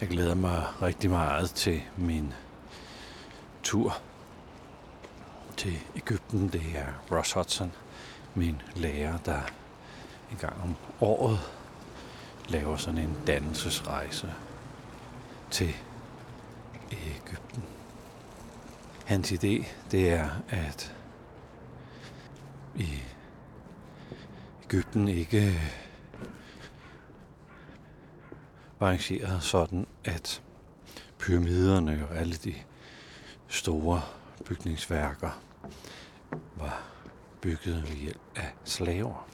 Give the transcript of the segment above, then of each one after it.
Jeg glæder mig rigtig meget til min tur til Ægypten. Det er Ross Hudson, min lærer, der en gang om året laver sådan en dannelsesrejse til Ægypten. Hans idé, det er, at i Ægypten ikke var arrangeret sådan, at pyramiderne og alle de store bygningsværker var bygget ved hjælp af slaver.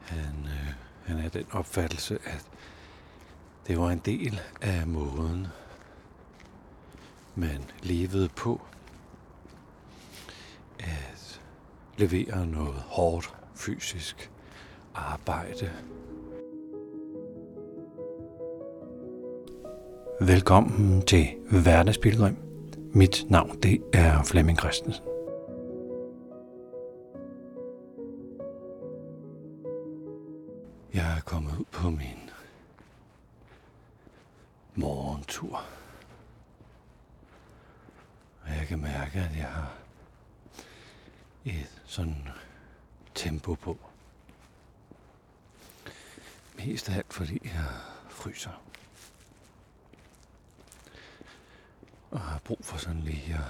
Han, øh, han er den opfattelse, at det var en del af måden, man levede på, at levere noget hårdt fysisk arbejde. Velkommen til Hverdagspilgrim. Mit navn det er Flemming Christensen. Jeg er kommet ud på min morgentur. Og jeg kan mærke, at jeg har et sådan tempo på. Mest af alt, fordi jeg fryser. Og har brug for sådan lige at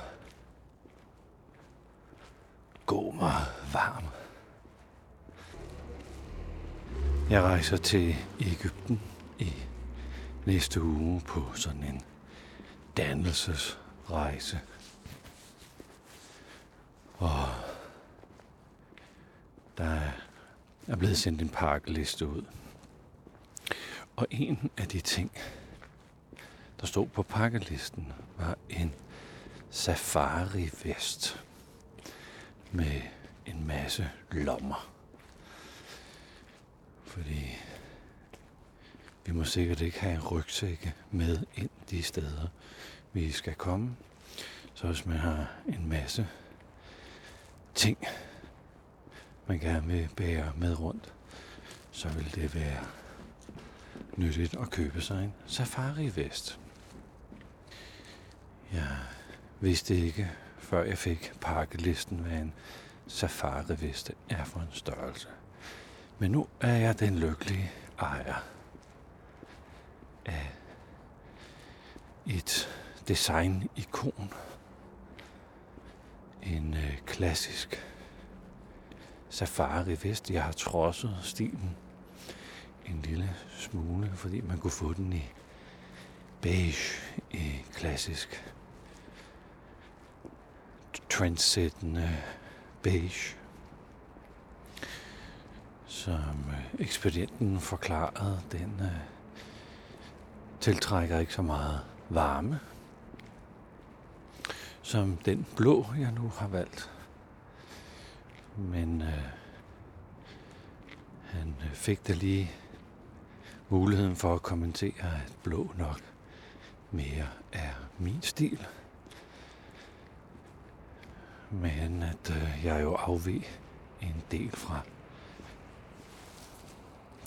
gå mig varm. Jeg rejser til Ægypten i næste uge på sådan en dannelsesrejse. Og der er blevet sendt en pakkeliste ud. Og en af de ting, der stod på pakkelisten, var en safari-vest med en masse lommer. Fordi vi må sikkert ikke have en rygsække med ind de steder, vi skal komme. Så hvis man har en masse ting, man gerne vil bære med rundt, så vil det være nyttigt at købe sig en safari-vest. Jeg vidste ikke, før jeg fik pakkelisten, hvad en safari-vest er for en størrelse. Men nu er jeg den lykkelige ejer af et design-ikon. En øh, klassisk safari-vest. Jeg har trodset stilen en lille smule, fordi man kunne få den i beige, i klassisk trendsættende beige. Som øh, ekspedienten forklarede, den øh, tiltrækker ikke så meget varme, som den blå, jeg nu har valgt. Men øh, han øh, fik da lige muligheden for at kommentere, at blå nok mere er min stil. Men at øh, jeg jo afvig en del fra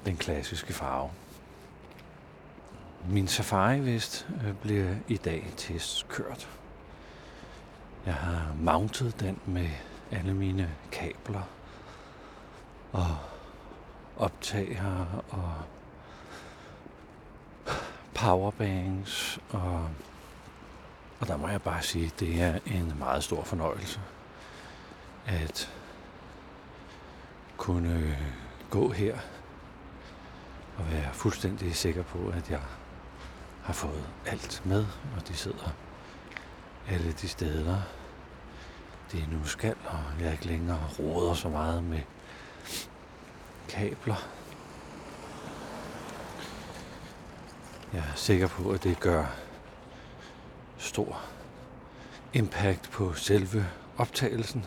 den klassiske farve. Min safari-vest øh, bliver i dag testkørt. Jeg har mountet den med alle mine kabler og optager og powerbanks og, og der må jeg bare sige, at det er en meget stor fornøjelse at kunne gå her og være fuldstændig sikker på, at jeg har fået alt med, og de sidder alle de steder, det nu skal, og jeg ikke længere råder så meget med kabler. Jeg er sikker på, at det gør stor impact på selve optagelsen,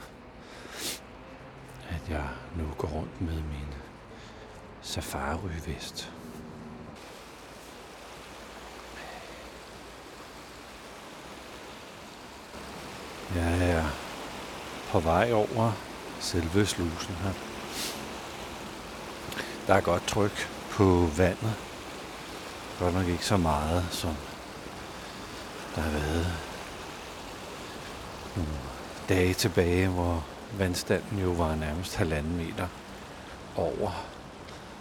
at jeg nu går rundt med min safari-vest. Jeg er på vej over selve slusen her. Der er godt tryk på vandet. Godt nok ikke så meget, som der har været nogle dage tilbage, hvor vandstanden jo var nærmest halvanden meter over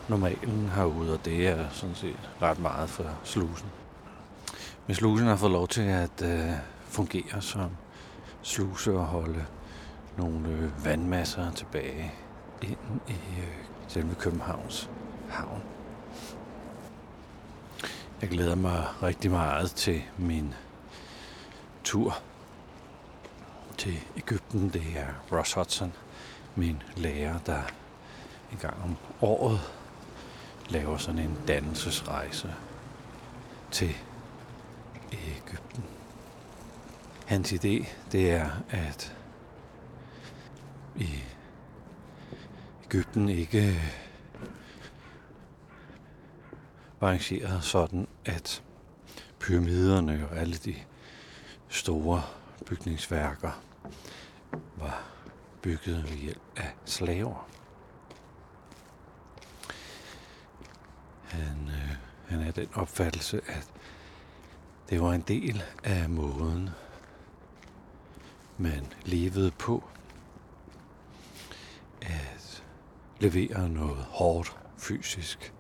normalen herude, og det er sådan set ret meget for slusen. Men slusen har fået lov til at øh, fungere som sluse og holde nogle øh, vandmasser tilbage ind i øh, selve Københavns havn. Jeg glæder mig rigtig meget til min tur til Ægypten. Det er Ross Hudson, min lærer, der en gang om året laver sådan en dannelsesrejse til Ægypten. Hans idé, det er, at i Ægypten ikke var arrangeret sådan, at pyramiderne og alle de store bygningsværker var bygget ved hjælp af slaver. Han, øh, han er den opfattelse, at det var en del af måden, man levede på. At levere noget hårdt fysisk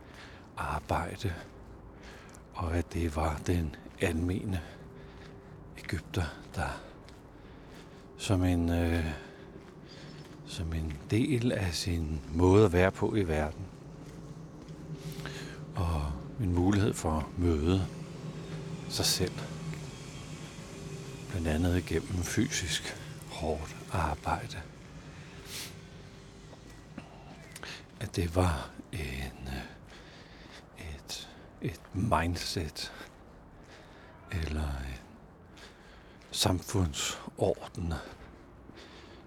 arbejde, og at det var den almene Ægypter, der som en, øh, som en del af sin måde at være på i verden, og en mulighed for at møde sig selv, blandt andet gennem fysisk hårdt arbejde. At det var en, øh, et, et mindset eller en samfundsorden,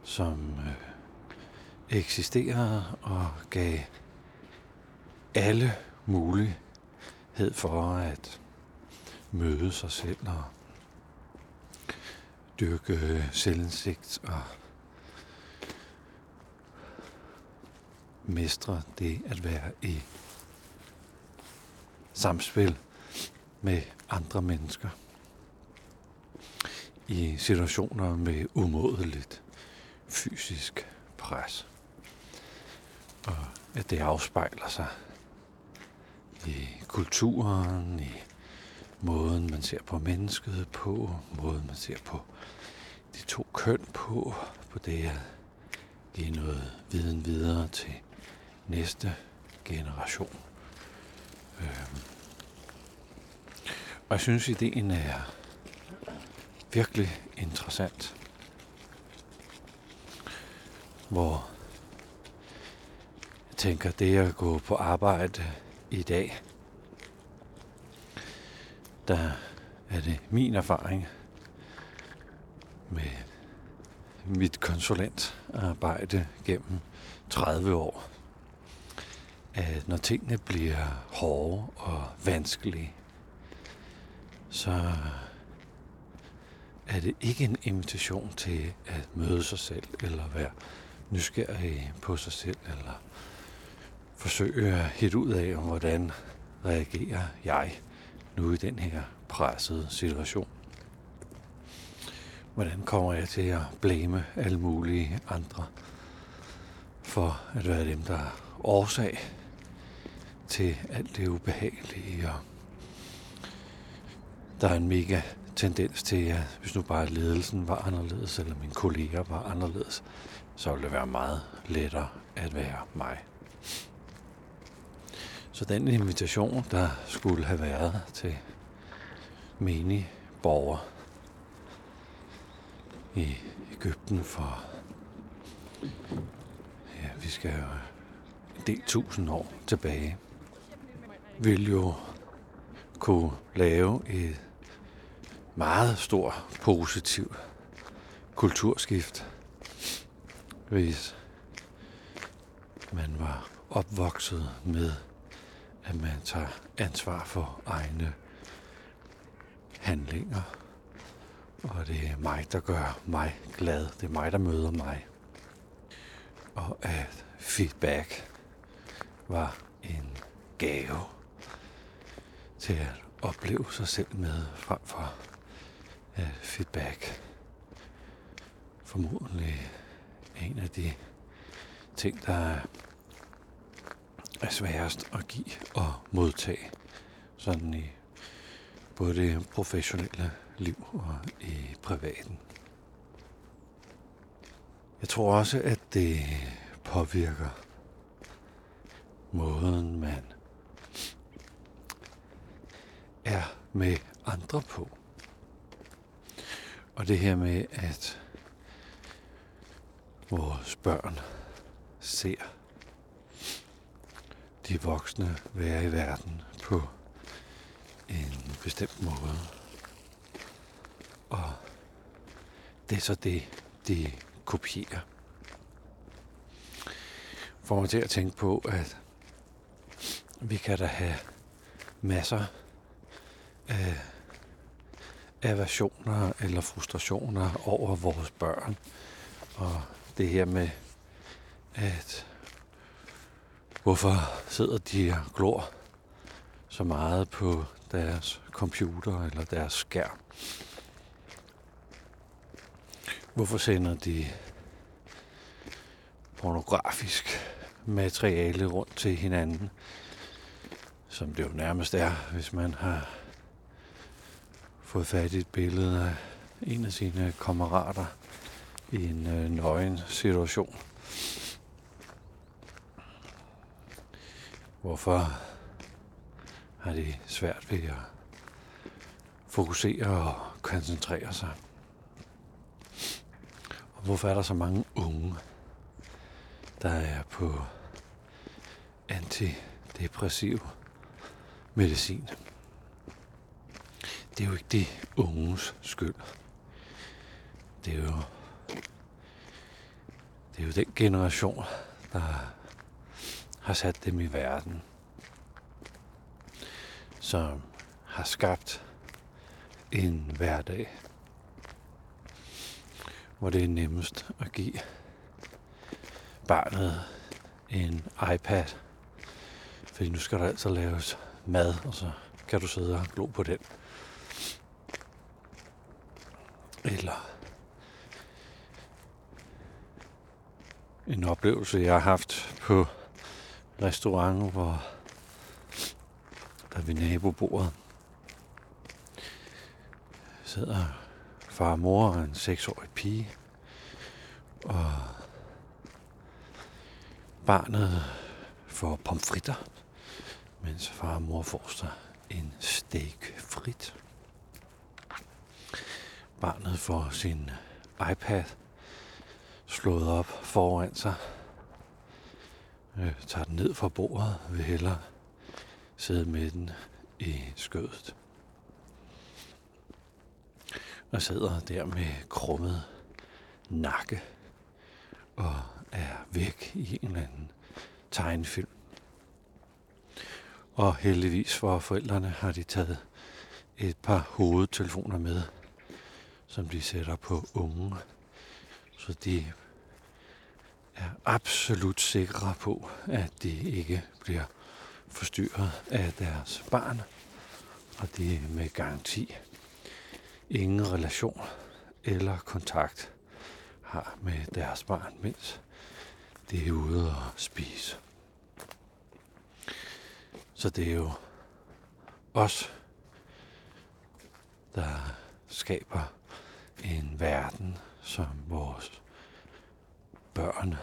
som øh, eksisterer og gav alle mulighed for at møde sig selv og dyrke øh, selvindsigt og mestre det at være i samspil med andre mennesker i situationer med umådeligt fysisk pres. Og at det afspejler sig i kulturen, i måden man ser på mennesket på, måden man ser på de to køn på, på det at give noget viden videre til næste generation. Øhm. Og jeg synes, ideen er virkelig interessant. Hvor jeg tænker, det at gå på arbejde i dag, der er det min erfaring med mit konsulentarbejde gennem 30 år, at når tingene bliver hårde og vanskelige, så er det ikke en invitation til at møde sig selv, eller være nysgerrig på sig selv, eller forsøge at hitte ud af, hvordan reagerer jeg nu i den her pressede situation. Hvordan kommer jeg til at blame alle mulige andre for at være dem, der er årsag til alt det ubehagelige. Og der er en mega tendens til, at hvis nu bare ledelsen var anderledes, eller mine kolleger var anderledes, så ville det være meget lettere at være mig. Så den invitation, der skulle have været til menige borgere i Ægypten for, ja, vi skal jo en del tusind år tilbage, vil jo kunne lave et meget stor positiv kulturskift, hvis man var opvokset med, at man tager ansvar for egne handlinger. Og det er mig, der gør mig glad. Det er mig, der møder mig. Og at feedback var en gave til at opleve sig selv med, frem for feedback formodentlig en af de ting, der er sværest at give og modtage, sådan i både det professionelle liv og i privaten. Jeg tror også, at det påvirker måden, man er med andre på. Og det her med, at vores børn ser de voksne være i verden på en bestemt måde. Og det er så det, de kopierer. Får mig til at tænke på, at vi kan da have masser af aversioner eller frustrationer over vores børn. Og det her med, at hvorfor sidder de og glor så meget på deres computer eller deres skærm. Hvorfor sender de pornografisk materiale rundt til hinanden, som det jo nærmest er, hvis man har fået fat i et billede af en af sine kammerater i en øh, nøgen situation. Hvorfor har de svært ved at fokusere og koncentrere sig? Og hvorfor er der så mange unge, der er på antidepressiv medicin? Det er jo ikke de unges skyld. Det er jo det er jo den generation, der har sat dem i verden, som har skabt en hverdag, hvor det er nemmest at give barnet en iPad, fordi nu skal der altså laves mad, og så kan du sidde og glo på den. Eller en oplevelse, jeg har haft på restaurant, hvor der ved nabobordet sidder far og mor og en seksårig pige, og barnet får pomfritter, mens far og mor får sig en steak frit. Barnet får sin iPad slået op foran sig. Øh, tager den ned fra bordet, vil hellere sidde med den i skødet. Og sidder der med krummet nakke og er væk i en eller anden tegnefilm. Og heldigvis for forældrene har de taget et par hovedtelefoner med, som de sætter på unge, så de er absolut sikre på, at de ikke bliver forstyrret af deres barn, og de med garanti. Ingen relation eller kontakt har med deres barn, mens det er ude og spise. Så det er jo os, der skaber en verden, som vores børn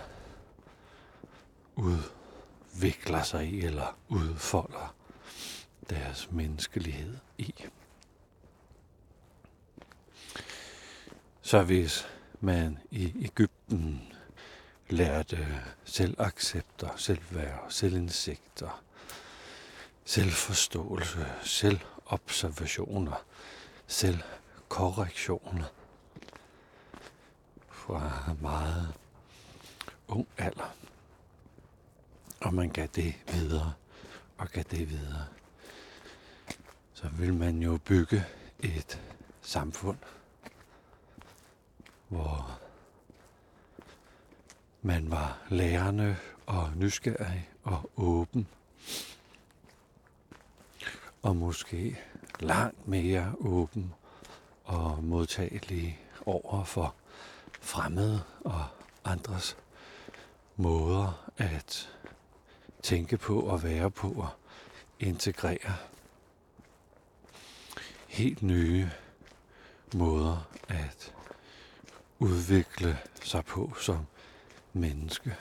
udvikler sig i eller udfolder deres menneskelighed i. Så hvis man i Ægypten lærte selvaccepter, selvværd, selvindsigter, selvforståelse, selvobservationer, selvkorrektioner fra meget ung alder. Og man gav det videre og gav det videre. Så vil man jo bygge et samfund, hvor man var lærende og nysgerrig og åben. og måske langt mere åben og modtagelig over for fremmede og andres måder at tænke på og være på og integrere helt nye måder at udvikle sig på som menneske.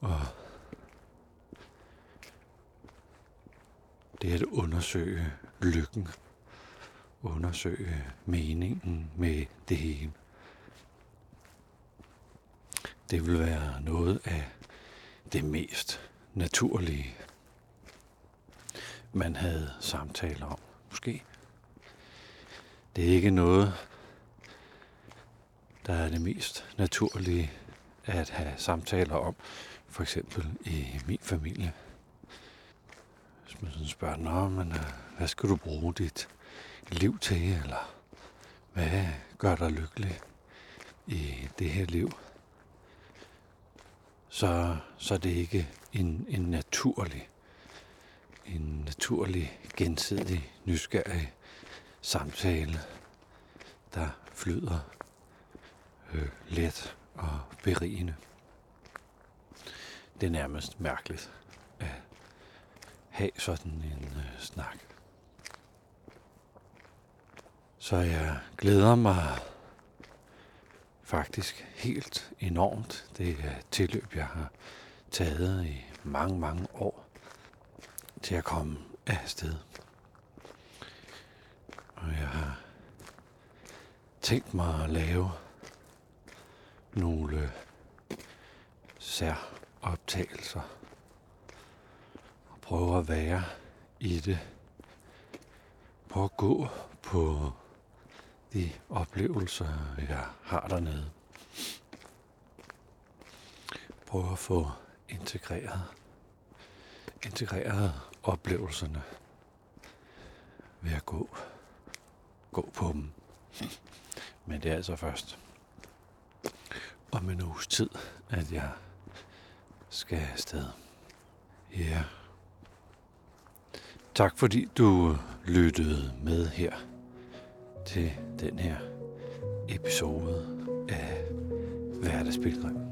Og det er at undersøge lykken, undersøge meningen med det hele. Det vil være noget af det mest naturlige, man havde samtaler om, måske. Det er ikke noget, der er det mest naturlige at have samtaler om, for eksempel i min familie. Hvis man sådan spørger, Nå, men øh, hvad skal du bruge dit liv til, eller hvad gør dig lykkelig i det her liv? Så, så er det ikke en, en naturlig, en naturlig gensidig nysgerrig samtale, der flyder øh, let og berigende. Det er nærmest mærkeligt at have sådan en øh, snak. Så jeg glæder mig faktisk helt enormt. Det er tilløb, jeg har taget i mange, mange år til at komme afsted. Og jeg har tænkt mig at lave nogle øh, særoptagelser og prøve at være i det. Prøve at gå på de oplevelser, jeg har dernede. Prøve at få integreret, integreret oplevelserne ved at gå, gå på dem. Men det er altså først om en uges tid, at jeg skal afsted. Ja. Yeah. Tak fordi du lyttede med her til den her episode af Hverdagsbilgrim.